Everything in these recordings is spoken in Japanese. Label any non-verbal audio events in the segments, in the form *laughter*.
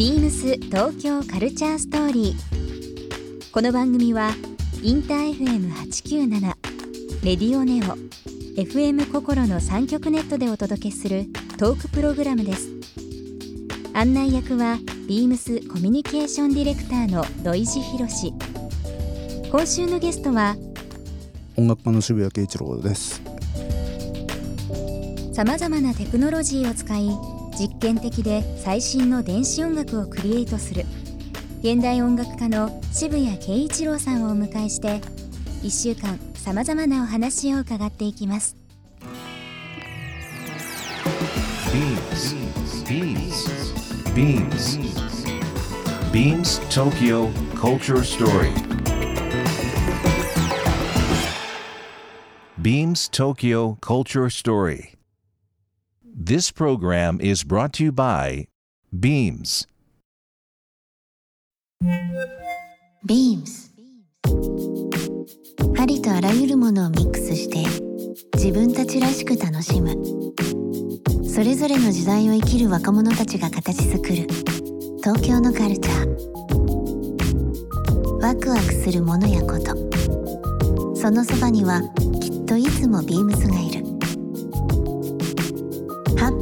ビームス東京カルチャーストーリー。この番組はインター FM897 レディオネオ FM 心の三極ネットでお届けするトークプログラムです。案内役はビームスコミュニケーションディレクターの土井博志。今週のゲストは音楽家の渋谷慶一郎ですさまざまなテクノロジーを使い実験的で最新の電子音楽をクリエイトする。現代音楽家の渋谷慶一郎さんをお迎えして1週間さまざまなお話を伺っていきます。BeamsBeamsBeamsTokyo Culture Story. Beams Tokyo Culture Story. This program is brought to you by Beams. ビームスありとあらゆるものをミックスして自分たちらしく楽しむ。それぞれの時代を生きる若者たちが形作る東京のカルチャー。ワクワクするものやこと。そのそばにはきっといつもビームスがいる。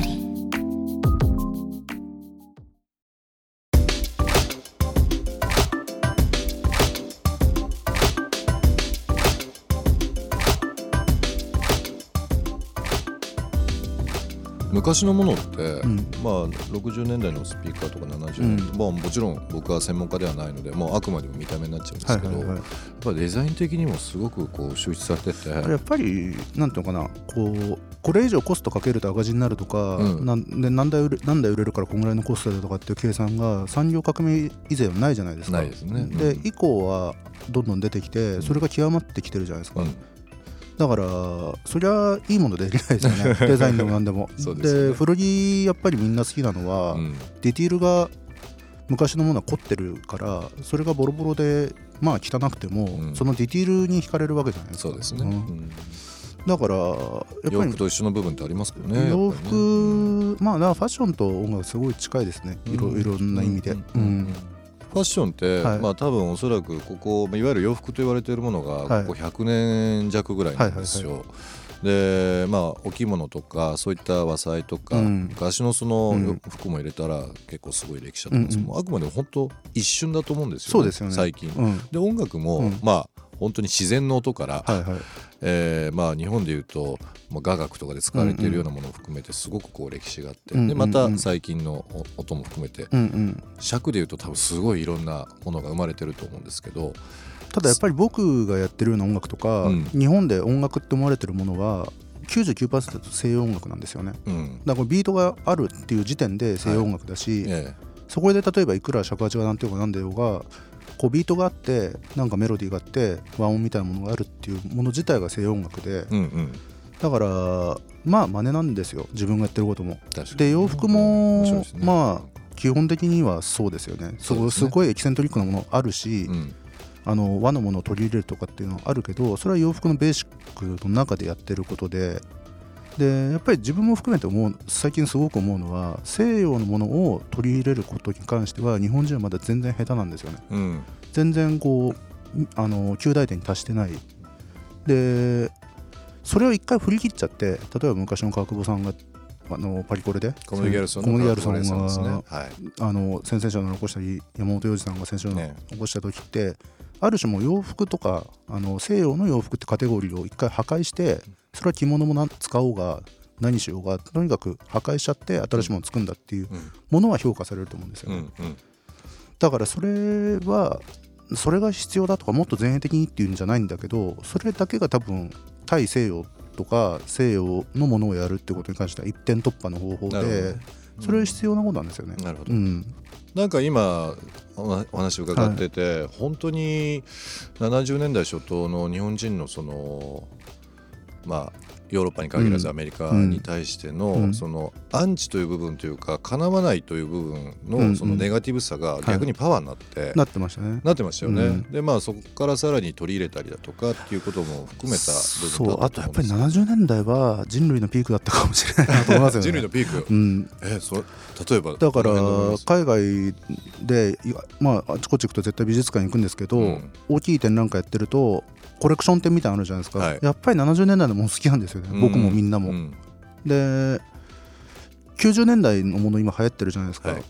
ー。昔のものって、ん。まあ60年代のスピーカーとか70年代、うんまあ、もちろん僕は専門家ではないのでもうあくまでも見た目になっちゃうんですけど、はいはいはい。やっぱデザイン的にもすごくこう周知されてて。やっぱりなんていうのかなこうこれ以上コストかけると赤字になるとか、うん。なんで何台売れ何台売れるからこんぐらいのコストだとかっていう計算が産業革命以前はないじゃないですか。ないですね。で、うん。以降はどんどん出てきてそれが極まってきてるじゃないですか、うんだからそりゃいいものできないですよね。*laughs* デザインでも何でも。でね。古着やっぱりみんな好きなのは、うん。ディティールが昔のものは凝ってるからそれがボロボロでまあ汚くても、うん。そのディティールに惹かれるわけじゃないですか。そうですね、ん。うん。だからやっ洋ぱり服と一緒の部分ってありますけどね洋やっぱりね。服、まあファッションと音楽すごい近いですね。いろいろんな意味で、うん。うんファッションって、はい。まあ多分おそらくここいわゆる洋服と言われているものはい。がここ100年弱ぐらいなんですよ。でまあお着物とかそういった和裁とか、うん。昔のそのうん。服も入れたら結構すごい歴史だと思うんですけど、うん。もうあくまでも本当一瞬だと思うんですよ、そうですよね。最近。うん。で音楽も、うん。まあ本当に自然の音から、はいはい。えーまあ、日本でいうと、まあ、雅楽とかで使われているようなものを含めてすごくこう歴史があって、うんでまた最近の音も含めてうんうん。尺でいうと多分すごいいろんなものが生まれてると思うんですけどただやっぱり僕がやってるような音楽とか、うん。日本で音楽って思われてるものは99%西洋音楽なんですよね。うん。だからビートがあるっていう時点で西洋音楽だし、えそこで例えばいくら尺八がなんていうかなんでようがこうビートがあってなんかメロディーがあって和音みたいなものがあるっていうもの自体が西洋音楽でえうんうん。だからまあ真似なんですよ自分がやってることも。で洋服も、ね。まあ基本的にはそうですよね。すね。すごいエキセントリックなものあるし、うん。あの和のものを取り入れるとかっていうのはあるけどそれは洋服のベーシックの中でやってることででやっぱり自分も含めて思う最近すごく思うのは西洋のものを取り入れることに関しては日本人はまだ全然下手なんですよね。うん。全然こうあの旧大点に達してない。でそれを一回振り切っちゃって例えば昔の川久保さんがあのパリコレでコメディギャルソンがはい。あの先々週の残したり山本洋次さんが先週のね。残した時って、ある種もう洋服とかあの西洋の洋服ってカテゴリーを一回破壊してそれは着物もな使おうが何しようがとにかく破壊しちゃって新しいものを作るんだっていううん。ものは評価されると思うんですよね、うんうん。だからそれはそれが必要だとかもっと前衛的にっていうんじゃないんだけどそれだけが多分対西洋とか西洋のものをやるってことに関しては一点突破の方法でそれは必要なことなんですよね。なるほど。うん、なんか今おお話伺ってて、本当に70年代初頭の日本人のそのまあヨーロッパに限らずアメリカに対しての、うん。そのアンチという部分というかかなわないという部分うんのそのネガティブさが逆にパワーになって、なってましたね。なってましたよね、うん。でまあそこからさらに取り入れたりだとかっていうことも含めた部そう分だあとやっぱりと思うんです70年代は人類のピークだったかもしれないなと思いますよね。*laughs* 人類のピーク、うん、えそ例えばだから海外でまああちこち行くと絶対美術館行くんですけど、うん。大きい展覧会やってるとコレクション展みたいなのあるじゃないですか、はい。やっぱり70年代のもの好きなんですよね、僕もみんなも、うん。で90年代のもの今流行ってるじゃないですか、はい。フ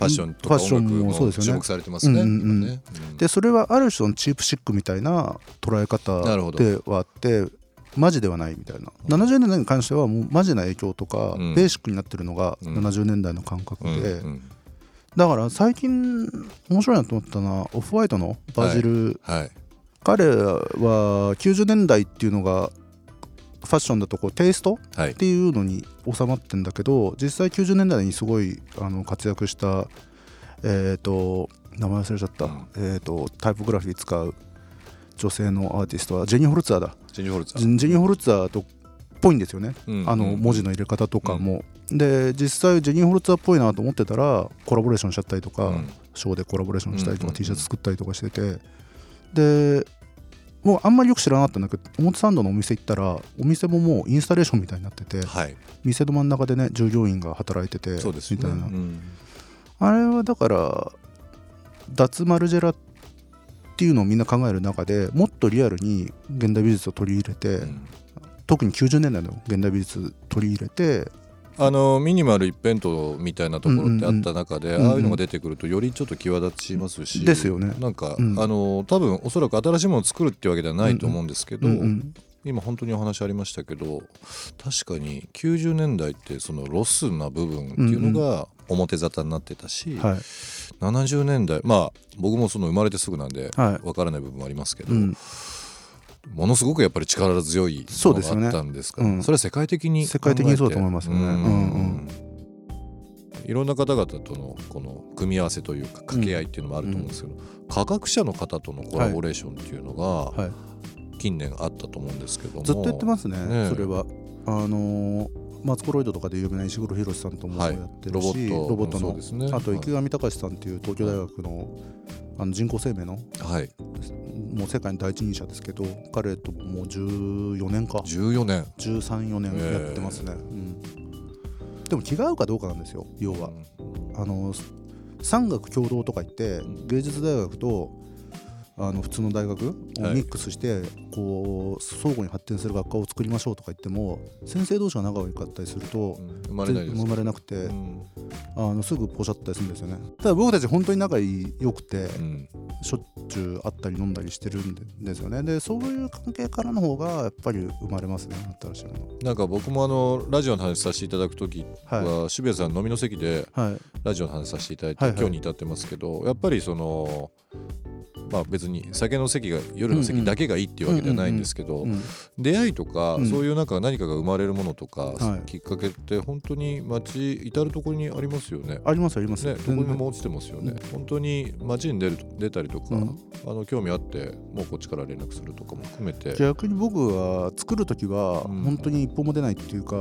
ァッションとか音楽もそうですよね。も注目されてますね。うんうんうん。でそれはある種のチープシックみたいな捉え方ではあってマジではないみたいな。70年代に関してはもうマジな影響とか、うん。ベーシックになってるのがうん。70年代の感覚で、うんうん。だから最近面白いなと思ったのはオフホワイトのバジル、はい彼は90年代っていうのがファッションだとこうテイストはい。っていうのに収まってんだけど実際90年代にすごいあの活躍したえっ、と名前忘れちゃった、うん。えっ、とタイポグラフィー使う女性のアーティストはジェニー・ホルツァーだ。ジェニー・ホルツァジェジェニー・ホルツァーとっぽいんですよね、うん。あの文字の入れ方とかも、で実際ジェニー・ホルツァーっぽいなと思ってたらコラボレーションしちゃったりとか、うん。ショーでコラボレーションしたりとか、うんうんうん。T シャツ作ったりとかしてて。でもうあんまりよく知らなかったんだけど表参道のお店行ったらお店ももうインスタレーションみたいになっててはい。店の真ん中でね従業員が働いててそうですね。みたいな、うん。あれはだから脱マルジェラっていうのをみんな考える中でもっとリアルに現代美術を取り入れて、うん。特に90年代の現代美術取り入れてあのミニマル一辺倒みたいなところってあった中で、うんうん。うんああいうのが出てくるとよりちょっと際立ちますし。ですよね。なんか、うん。あの多分おそらく新しいものを作るっていうわけではないと思うんですけど、うんうん今本当にお話ありましたけど確かに90年代ってそのロスな部分っていうのが表沙汰になってたし、はい。70年代まあ僕もその生まれてすぐなんではい。わからない部分もありますけど、うんものすごくやっぱり力強いものそうですよねがあったんですか？らうん。それは世界的に世界的にそうだと思いますよね。うん。うん。うん。いろんな方々とのこの組み合わせというか掛け合いっていうのもあると思うんですけど、科学者の方とのコラボレーションっていうのがはい。近年あったと思うんですけども、ずっと言ってますねねそれは。あのーマツコロイドとかで有名な石黒博さんともはい。やってロるし、ボットロボットの、ね。あと池上隆さんっていう東京大学のあの人工生命のはいもう世界の第一人者ですけど彼ともう14年か。14年。134年やってますね、うん、でも気が合うかどうかなんですよ要は、あの産学共同とか言って芸術大学とあの普通の大学をはい。ミックスして、こう相互に発展する学科を作りましょうとか言っても先生同士が仲良かったりするとうん。生まれなくて、うん。あのすぐポシャったりするんですよね。ただ僕たち本当に仲良くて、うん。しょっちゅう会ったり飲んだりしてるんですよね。でそういう関係からの方がやっぱり生まれますね新しいもなんか僕もあのラジオの話させていただく時のは、渋谷さん飲みの席ではいはい。ラジオの話させていただいて、はいはい。今日に至ってますけどやっぱりそのまあ別に酒の席が夜の席だけがいいっていうわけではないんですけど、うん出会いとか、うん。そういうなんか何かが生まれるものとか、はい。きっかけって本当に街至る所にありますよね。ありますあります、ね、どこにも落ちてますよね、本当に街に出る出たりとか、うん。あの興味あってもうこっちから連絡するとかも含めて。逆に僕は作る時はうん。本当に一歩も出ないっていうか、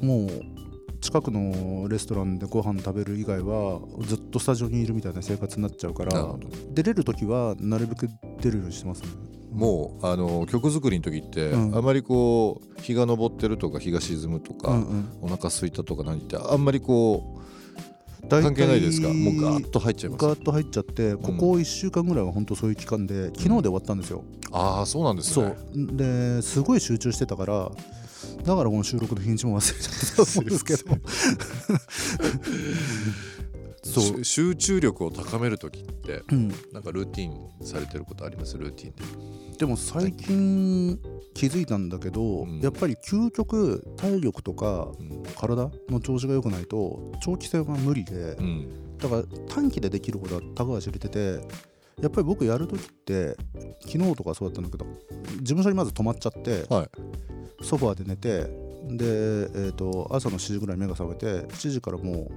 もう近くのレストランでご飯食べる以外はずっとスタジオにいるみたいな生活になっちゃうから出れる時はなるべく出るようにしてますね。もうあの曲作りの時って、うん。あまりこう日が昇ってるとか日が沈むとか、うんうん。お腹空いたとか何ってあんまりこう関係ないですか？もうガーッと入っちゃいます？ガーッと入っちゃってここ1週間ぐらいは本当そういう期間で昨日で終わったんですよ、ああそうなんですそねう。ですごい集中してたからだからこの収録の日にちも忘れちゃったと思うんですけど。そう。し *laughs* 集中力を高める時ってうん、なんかルーティンされてることあります？ルーティンで。でも最近気づいたんだけど、うん。やっぱり究極体力とかうん。体の調子が良くないと長期戦は無理でうん。だから短期でできることはたかが知れててやっぱり僕やるときって昨日とかそうだったんだけど事務所にまず泊まっちゃって、はいソファーで寝てで、えー、と朝の7時ぐらいに目が覚めて7時からもう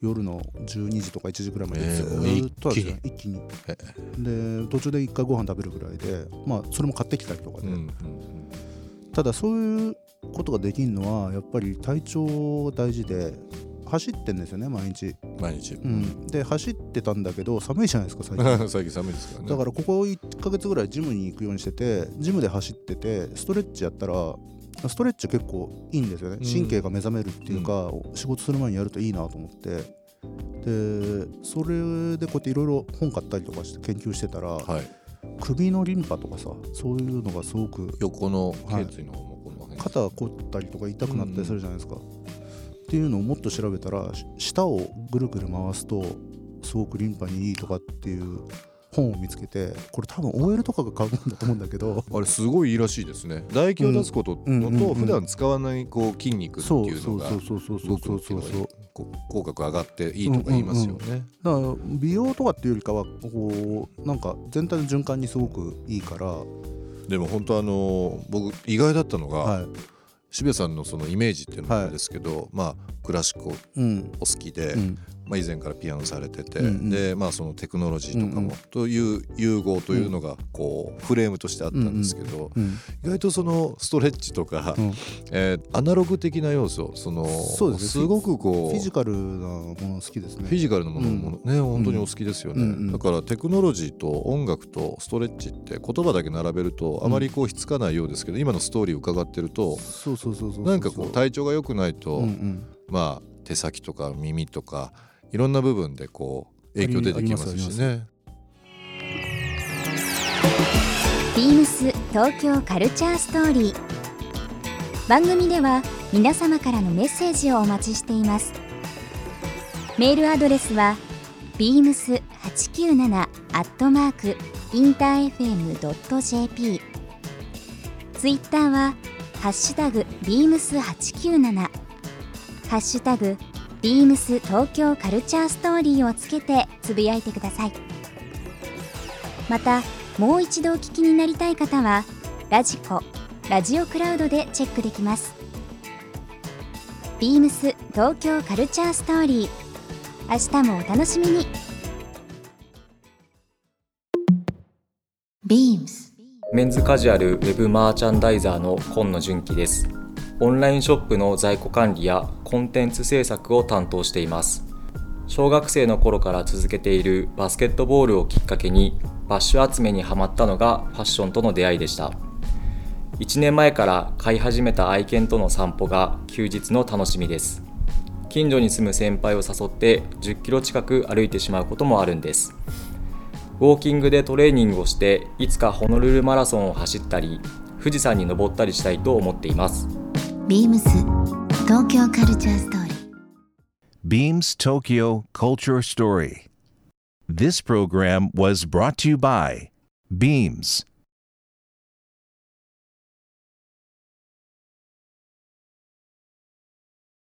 夜の12時とか1時ぐらいまでずえーーっとあるん。ですよ一気に。えで途中で1回ご飯食べるぐらいでまあそれも買ってきたりとかで、うんうんただそういうことができるのはやっぱり体調が大事で走ってんですよね毎日、毎日。うん、で走ってたんだけど寒いじゃないですか最近。*laughs* 最近寒いですからね。だからここ1ヶ月ぐらいジムに行くようにしててジムで走っててストレッチやったらストレッチ結構いいんですよね。うん。神経が目覚めるっていうか、仕事する前にやるといいなと思って。でそれでこうやっていろいろ本買ったりとかして研究してたら、はい。首のリンパとかさそういうのがすごく横の頸椎の方もこの辺。肩が凝ったりとか痛くなったりするじゃないですか、っていうのをもっと調べたらし舌をぐるぐる回すとすごくリンパにいいとかっていう本を見つけてこれ多分 OL とかが買うんだと思うんだけどあれすごいいいらしいですね唾液を出すことと普段使わないこう筋肉っていうのがそうそうそうそうそうそうそう口角上がっていいとか言いますよね。だから美容とかっていうよりかはこうなんか全体の循環にすごくいいから、でも本当あの僕意外だったのが、はい渋谷さんのそのイメージっていうのもあれですけど、まあクラシックをうん。お好きで、うんまあ、以前からピアノされてて、うんうん。でまあそのテクノロジーとかも、うんうん。という融合というのがこうフレームとしてあったんですけど、うん意外とそのストレッチとか、うん。えーアナログ的な要素そのそうですね。ごくこうフィジカルなもの好きですね。フィジカルなものもね、本当にお好きですよね、うんうんだからテクノロジーと音楽とストレッチって言葉だけ並べるとあまりこうひっつかないようですけど、今のストーリーを伺ってるとそうそうそうそう。なんかこう体調が良くないと、うんうん。まあ手先とか耳とかいろんな部分でこう影響出てきますしね。ビームス東京カルチャーストーリー。番組では皆様からのメッセージをお待ちしています。メールアドレスは beams897 アットマークインター FM.jp ツイッターはハッシュタグ beams897 ハッシュタグビームス東京カルチャーストーリーをつけてつぶやいてください。またもう一度お聞きになりたい方はラジコラジオクラウドでチェックできます。ビームス東京カルチャーストーリー。明日もお楽しみに。BEAMS メンズカジュアルウェブマーチャンダイザーの今野純喜です。オンラインショップの在庫管理やコンテンツ制作を担当しています。小学生の頃から続けているバスケットボールをきっかけにバッシュ集めにはまったのがファッションとの出会いでした。1年前から飼い始めた愛犬との散歩が休日の楽しみです。近所に住む先輩を誘って10キロ近く歩いてしまうこともあるんです。ウォーキングでトレーニングをしていつかホノルルマラソンを走ったり富士山に登ったりしたいと思っていますBEAMS 東京カルチャーストーリー Beams Tokyo Culture Story. This program was brought to you by Beams.